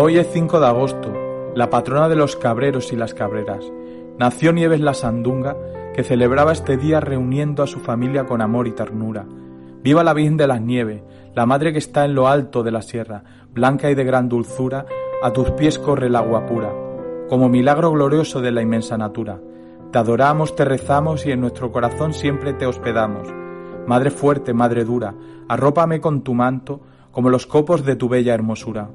Hoy es 5 de agosto, la patrona de los cabreros y las cabreras. Nació Nieves la Sandunga, que celebraba este día reuniendo a su familia con amor y ternura. Viva la Virgen de las Nieves, la madre que está en lo alto de la sierra, blanca y de gran dulzura, a tus pies corre el agua pura, como milagro glorioso de la inmensa natura. Te adoramos, te rezamos y en nuestro corazón siempre te hospedamos. Madre fuerte, madre dura, arrópame con tu manto, como los copos de tu bella hermosura.